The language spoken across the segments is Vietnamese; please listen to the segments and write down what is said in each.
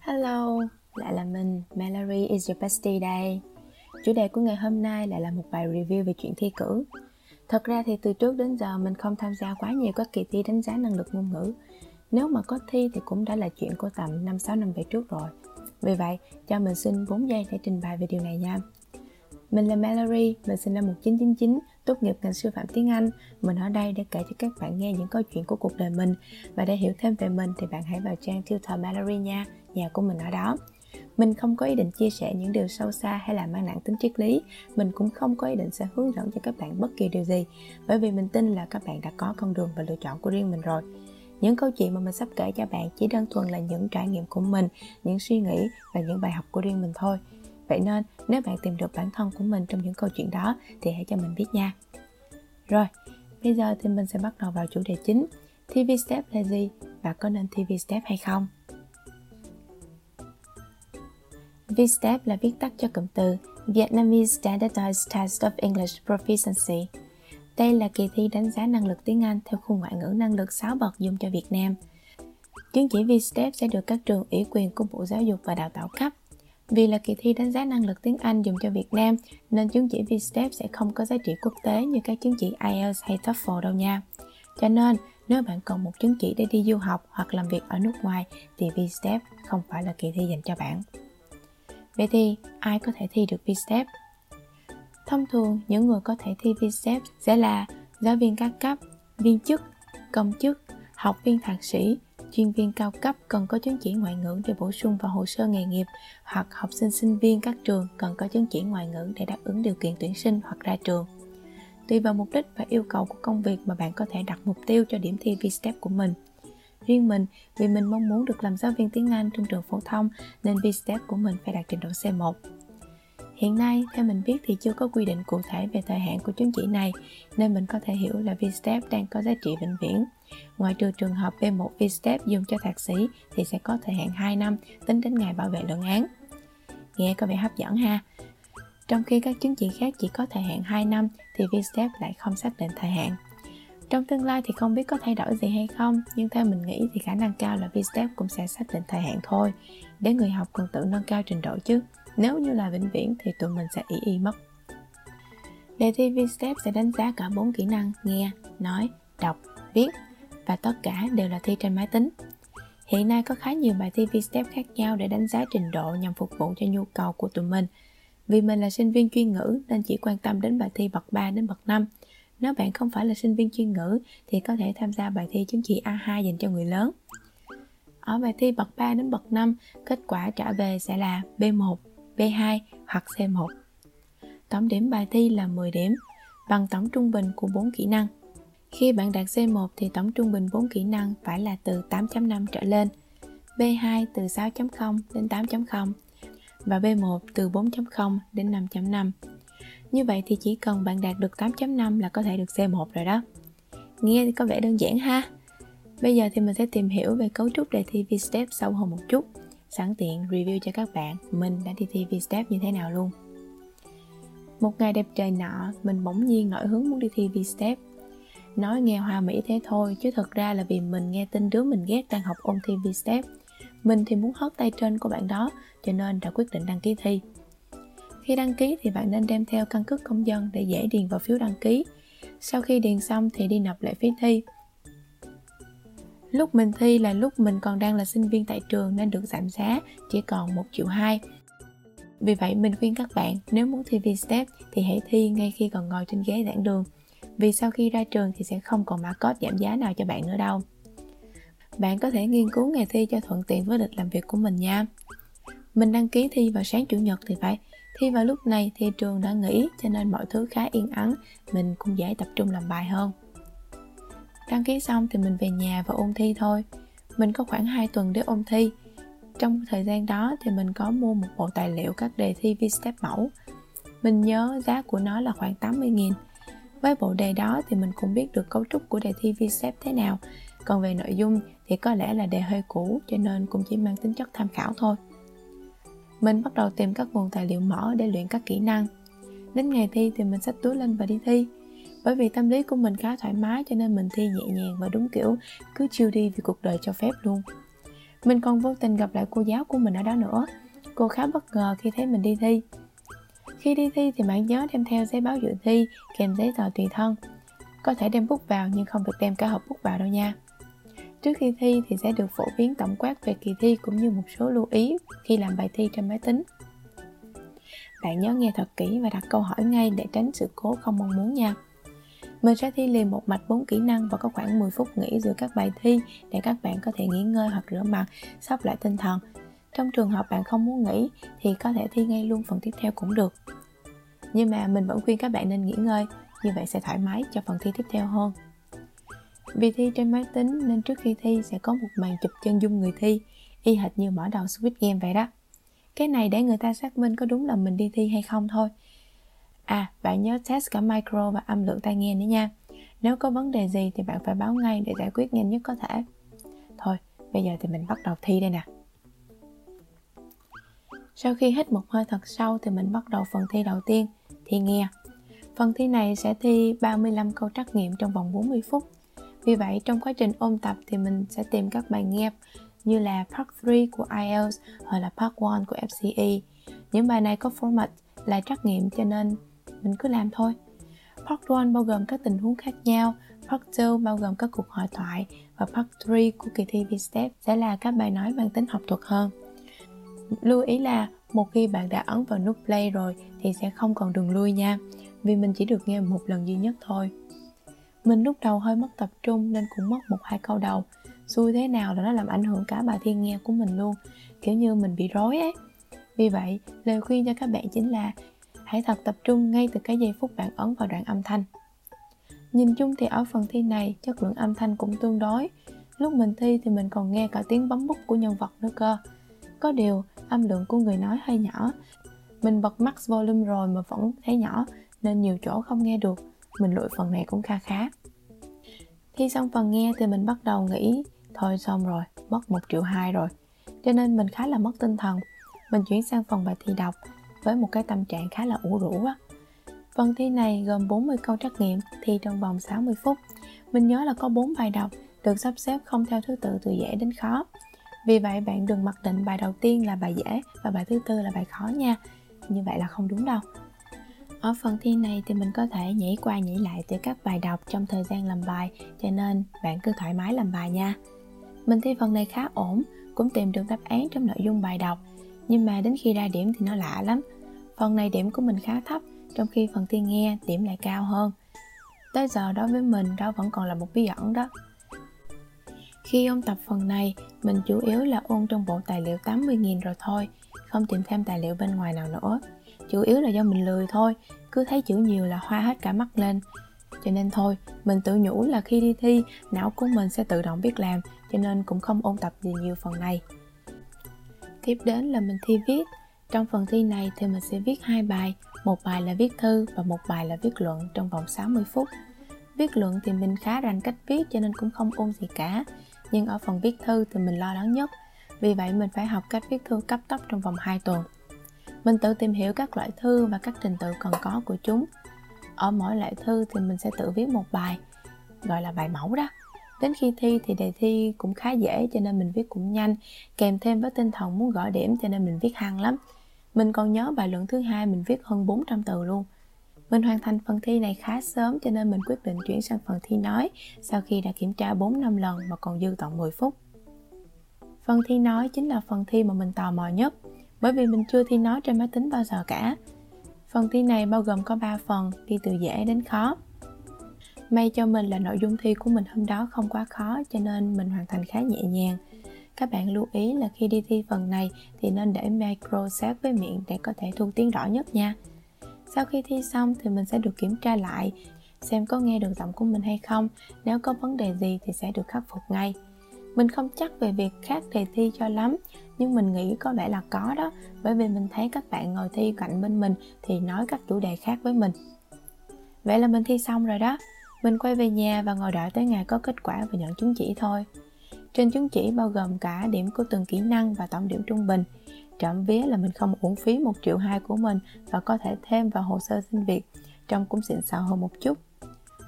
Hello, lại là mình, Mallory is your bestie đây. Chủ đề của ngày hôm nay lại là một bài review về chuyện thi cử. Thật ra thì từ trước đến giờ mình không tham gia quá nhiều các kỳ thi đánh giá năng lực ngôn ngữ. Nếu mà có thi thì cũng đã là chuyện của tầm 5-6 năm về trước rồi. Vì vậy, cho mình xin 4 giây để trình bày về điều này nha. Mình là Mallory, mình sinh năm 1999, tốt nghiệp ngành sư phạm tiếng Anh. Mình ở đây để kể cho các bạn nghe những câu chuyện của cuộc đời mình. Và để hiểu thêm về mình thì bạn hãy vào trang Tutor Mallory nha, nhà của mình ở đó. Mình không có ý định chia sẻ những điều sâu xa hay là mang nặng tính triết lý. Mình cũng không có ý định sẽ hướng dẫn cho các bạn bất kỳ điều gì. Bởi vì mình tin là các bạn đã có con đường và lựa chọn của riêng mình rồi. Những câu chuyện mà mình sắp kể cho bạn chỉ đơn thuần là những trải nghiệm của mình, những suy nghĩ và những bài học của riêng mình thôi Vậy nên nếu bạn tìm được bản thân của mình trong những câu chuyện đó thì hãy cho mình biết nha. Rồi, bây giờ thì mình sẽ bắt đầu vào chủ đề chính. TV step là gì và có nên TV step hay không? VSTEP là viết tắt cho cụm từ Vietnamese Standardized Test of English Proficiency. Đây là kỳ thi đánh giá năng lực tiếng Anh theo khung ngoại ngữ năng lực 6 bậc dùng cho Việt Nam. Chứng chỉ VSTEP sẽ được các trường ủy quyền của Bộ Giáo dục và Đào tạo cấp vì là kỳ thi đánh giá năng lực tiếng Anh dùng cho Việt Nam nên chứng chỉ VSTEP sẽ không có giá trị quốc tế như các chứng chỉ IELTS hay TOEFL đâu nha. Cho nên, nếu bạn cần một chứng chỉ để đi du học hoặc làm việc ở nước ngoài thì VSTEP không phải là kỳ thi dành cho bạn. Vậy thì, ai có thể thi được VSTEP? Thông thường, những người có thể thi VSTEP sẽ là giáo viên các cấp, viên chức, công chức, học viên thạc sĩ, chuyên viên cao cấp cần có chứng chỉ ngoại ngữ để bổ sung vào hồ sơ nghề nghiệp hoặc học sinh sinh viên các trường cần có chứng chỉ ngoại ngữ để đáp ứng điều kiện tuyển sinh hoặc ra trường. Tùy vào mục đích và yêu cầu của công việc mà bạn có thể đặt mục tiêu cho điểm thi VSTEP của mình. Riêng mình, vì mình mong muốn được làm giáo viên tiếng Anh trong trường phổ thông nên VSTEP của mình phải đạt trình độ C1. Hiện nay, theo mình biết thì chưa có quy định cụ thể về thời hạn của chứng chỉ này, nên mình có thể hiểu là VSTEP đang có giá trị vĩnh viễn. Ngoài trừ trường hợp B1 VSTEP dùng cho thạc sĩ thì sẽ có thời hạn 2 năm tính đến ngày bảo vệ luận án. Nghe có vẻ hấp dẫn ha. Trong khi các chứng chỉ khác chỉ có thời hạn 2 năm thì VSTEP lại không xác định thời hạn. Trong tương lai thì không biết có thay đổi gì hay không, nhưng theo mình nghĩ thì khả năng cao là VSTEP cũng sẽ xác định thời hạn thôi, để người học cần tự nâng cao trình độ chứ. Nếu như là vĩnh viễn thì tụi mình sẽ ý y mất. Đề thi VSTEP sẽ đánh giá cả bốn kỹ năng nghe, nói, đọc, viết và tất cả đều là thi trên máy tính. Hiện nay có khá nhiều bài thi VSTEP khác nhau để đánh giá trình độ nhằm phục vụ cho nhu cầu của tụi mình. Vì mình là sinh viên chuyên ngữ nên chỉ quan tâm đến bài thi bậc 3 đến bậc 5. Nếu bạn không phải là sinh viên chuyên ngữ thì có thể tham gia bài thi chứng chỉ A2 dành cho người lớn. Ở bài thi bậc 3 đến bậc 5, kết quả trả về sẽ là B1, B2 hoặc C1. Tổng điểm bài thi là 10 điểm, bằng tổng trung bình của 4 kỹ năng. Khi bạn đạt C1 thì tổng trung bình 4 kỹ năng phải là từ 8.5 trở lên, B2 từ 6.0 đến 8.0 và B1 từ 4.0 đến 5.5. Như vậy thì chỉ cần bạn đạt được 8.5 là có thể được C1 rồi đó. Nghe có vẻ đơn giản ha. Bây giờ thì mình sẽ tìm hiểu về cấu trúc đề thi VSTEP sâu hơn một chút. Sẵn tiện review cho các bạn mình đã đi thi VSTEP như thế nào luôn. Một ngày đẹp trời nọ, mình bỗng nhiên nổi hứng muốn đi thi VSTEP. Nói nghe hoa mỹ thế thôi, chứ thật ra là vì mình nghe tin đứa mình ghét đang học ôn thi VSTEP. Mình thì muốn hớt tay trên của bạn đó, cho nên đã quyết định đăng ký thi. Khi đăng ký thì bạn nên đem theo căn cước công dân để dễ điền vào phiếu đăng ký. Sau khi điền xong thì đi nộp lệ phí thi. Lúc mình thi là lúc mình còn đang là sinh viên tại trường nên được giảm giá chỉ còn 1 triệu 2. Vì vậy, mình khuyên các bạn, nếu muốn thi VSTEP thì hãy thi ngay khi còn ngồi trên ghế giảng đường. Vì sau khi ra trường thì sẽ không còn mã code giảm giá nào cho bạn nữa đâu. Bạn có thể nghiên cứu ngày thi cho thuận tiện với lịch làm việc của mình nha. Mình đăng ký thi vào sáng chủ nhật thì phải Thi vào lúc này thì trường đã nghỉ cho nên mọi thứ khá yên ắng, mình cũng dễ tập trung làm bài hơn. Đăng ký xong thì mình về nhà và ôn thi thôi. Mình có khoảng 2 tuần để ôn thi. Trong thời gian đó thì mình có mua một bộ tài liệu các đề thi VSTEP mẫu. Mình nhớ giá của nó là khoảng 80.000. Với bộ đề đó thì mình cũng biết được cấu trúc của đề thi VSTEP thế nào. Còn về nội dung thì có lẽ là đề hơi cũ cho nên cũng chỉ mang tính chất tham khảo thôi. Mình bắt đầu tìm các nguồn tài liệu mở để luyện các kỹ năng. Đến ngày thi thì mình xách túi lên và đi thi. Bởi vì tâm lý của mình khá thoải mái cho nên mình thi nhẹ nhàng và đúng kiểu, cứ chiêu đi vì cuộc đời cho phép luôn. Mình còn vô tình gặp lại cô giáo của mình ở đó nữa. Cô khá bất ngờ khi thấy mình đi thi. Khi đi thi thì bạn nhớ đem theo giấy báo dự thi kèm giấy tờ tùy thân. Có thể đem bút vào nhưng không được đem cả hộp bút vào đâu nha. Trước khi thi thì sẽ được phổ biến tổng quát về kỳ thi cũng như một số lưu ý khi làm bài thi trên máy tính. Bạn nhớ nghe thật kỹ và đặt câu hỏi ngay để tránh sự cố không mong muốn nha. Mình sẽ thi liền một mạch 4 kỹ năng và có khoảng 10 phút nghỉ giữa các bài thi để các bạn có thể nghỉ ngơi hoặc rửa mặt, sắp lại tinh thần. Trong trường hợp bạn không muốn nghỉ thì có thể thi ngay luôn phần tiếp theo cũng được. Nhưng mà mình vẫn khuyên các bạn nên nghỉ ngơi, như vậy sẽ thoải mái cho phần thi tiếp theo hơn. Vì thi trên máy tính nên trước khi thi sẽ có một màn chụp chân dung người thi, y hệt như mở đầu Squid Game vậy đó. Cái này để người ta xác minh có đúng là mình đi thi hay không thôi. À, bạn nhớ test cả micro và âm lượng tai nghe nữa nha. Nếu có vấn đề gì thì bạn phải báo ngay để giải quyết nhanh nhất có thể. Thôi, bây giờ thì mình bắt đầu thi đây nè. Sau khi hít một hơi thật sâu thì mình bắt đầu phần thi đầu tiên, thi nghe. Phần thi này sẽ thi 35 câu trắc nghiệm trong vòng 40 phút. Vì vậy, trong quá trình ôn tập thì mình sẽ tìm các bài nghe như là Part 3 của IELTS hoặc là Part 1 của FCE. Những bài này có format là trắc nghiệm cho nên mình cứ làm thôi. Part 1 bao gồm các tình huống khác nhau, Part 2 bao gồm các cuộc hội thoại và Part 3 của kỳ thi VSTEP sẽ là các bài nói mang tính học thuật hơn. Lưu ý là một khi bạn đã ấn vào nút play rồi thì sẽ không còn đường lui nha, vì mình chỉ được nghe một lần duy nhất thôi. Mình lúc đầu hơi mất tập trung nên cũng mất một hai câu đầu, xui thế nào là nó làm ảnh hưởng cả bài thi nghe của mình luôn. Kiểu như mình bị rối ấy. Vì vậy lời khuyên cho các bạn chính là hãy thật tập trung ngay từ cái giây phút bạn ấn vào đoạn âm thanh. Nhìn chung thì ở phần thi này chất lượng âm thanh cũng tương đối. Lúc mình thi thì mình còn nghe cả tiếng bấm bút của nhân vật nữa cơ. Có điều âm lượng của người nói hơi nhỏ. Mình bật max volume rồi mà vẫn thấy nhỏ nên nhiều chỗ không nghe được mình lội phần này cũng kha khá khi xong phần nghe thì mình bắt đầu nghĩ, thôi xong rồi, mất một triệu hai rồi cho nên mình khá là mất tinh thần mình chuyển sang phần bài thi đọc với một cái tâm trạng khá là ủ rũ á Phần thi này gồm 40 câu trắc nghiệm, thi trong vòng 60 phút. Mình nhớ là có 4 bài đọc được sắp xếp không theo thứ tự từ dễ đến khó. Vì vậy bạn đừng mặc định bài đầu tiên là bài dễ và bài thứ tư là bài khó nha. Như vậy là không đúng đâu. Ở phần thi này thì mình có thể nhảy qua nhảy lại từ các bài đọc trong thời gian làm bài, cho nên bạn cứ thoải mái làm bài nha. Mình thi phần này khá ổn, cũng tìm được đáp án trong nội dung bài đọc, nhưng mà đến khi ra điểm thì nó lạ lắm. Phần này điểm của mình khá thấp, trong khi phần thi nghe điểm lại cao hơn. Tới giờ đối với mình đó vẫn còn là một bí ẩn đó. Khi ôn tập phần này, mình chủ yếu là ôn trong bộ tài liệu 80.000 rồi thôi, không tìm thêm tài liệu bên ngoài nào nữa. Chủ yếu là do mình lười thôi, cứ thấy chữ nhiều là hoa hết cả mắt lên, cho nên thôi mình tự nhủ là khi đi thi não của mình sẽ tự động biết làm cho nên cũng không ôn tập gì nhiều phần này. Tiếp đến là mình thi viết. Trong phần thi này thì mình sẽ viết hai bài một bài là viết thư và một bài là viết luận trong vòng 60 phút. Viết luận thì mình khá rành cách viết cho nên cũng không ôn gì cả nhưng ở phần viết thư thì mình lo lắng nhất. Vì vậy mình phải học cách viết thư cấp tốc trong vòng 2 tuần mình tự tìm hiểu các loại thư và các trình tự cần có của chúng. Ở mỗi loại thư thì mình sẽ tự viết một bài, gọi là bài mẫu đó. Đến khi thi thì đề thi cũng khá dễ, cho nên mình viết cũng nhanh, kèm thêm với tinh thần muốn gõ điểm, cho nên mình viết hăng lắm. Mình còn nhớ bài luận thứ hai mình viết hơn 400 từ luôn. Mình hoàn thành phần thi này khá sớm, cho nên mình quyết định chuyển sang phần thi nói sau khi đã kiểm tra 4 năm lần mà còn dư tận 10 phút. Phần thi nói chính là phần thi mà mình tò mò nhất bởi vì mình chưa thi nói trên máy tính bao giờ cả Phần thi này bao gồm có 3 phần, đi từ dễ đến khó. May cho mình là nội dung thi của mình hôm đó không quá khó cho nên mình hoàn thành khá nhẹ nhàng. Các bạn lưu ý là khi đi thi phần này thì nên để micro sát với miệng để có thể thu tiếng rõ nhất nha. Sau khi thi xong thì mình sẽ được kiểm tra lại xem có nghe được giọng của mình hay không. Nếu có vấn đề gì thì sẽ được khắc phục ngay. Mình không chắc về việc khác đề thi cho lắm nhưng mình nghĩ có vẻ là có đó bởi vì mình thấy các bạn ngồi thi cạnh bên mình thì nói các chủ đề khác với mình. Vậy là mình thi xong rồi đó. Mình quay về nhà và ngồi đợi tới ngày có kết quả và nhận chứng chỉ thôi. Trên chứng chỉ bao gồm cả điểm của từng kỹ năng và tổng điểm trung bình. Trộm vía là mình không uổng phí một triệu hai của mình và có thể thêm vào hồ sơ xin việc trông cũng xịn sò hơn một chút.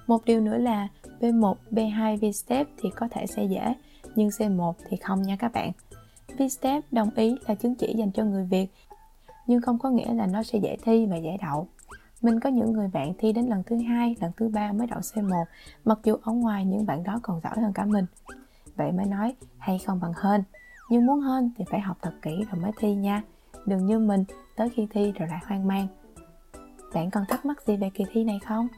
Một điều nữa là B1, B2 V-Step thì có thể sẽ dễ nhưng C1 thì không nha các bạn VSTEP đồng ý là chứng chỉ dành cho người Việt, nhưng không có nghĩa là nó sẽ dễ thi và dễ đậu. Mình có những người bạn thi đến lần thứ hai, lần thứ ba mới đậu C1, mặc dù ở ngoài những bạn đó còn giỏi hơn cả mình. Vậy mới nói hay không bằng hơn, nhưng muốn hơn thì phải học thật kỹ rồi mới thi nha. Đừng như mình, tới khi thi rồi lại hoang mang. Bạn còn thắc mắc gì về kỳ thi này không?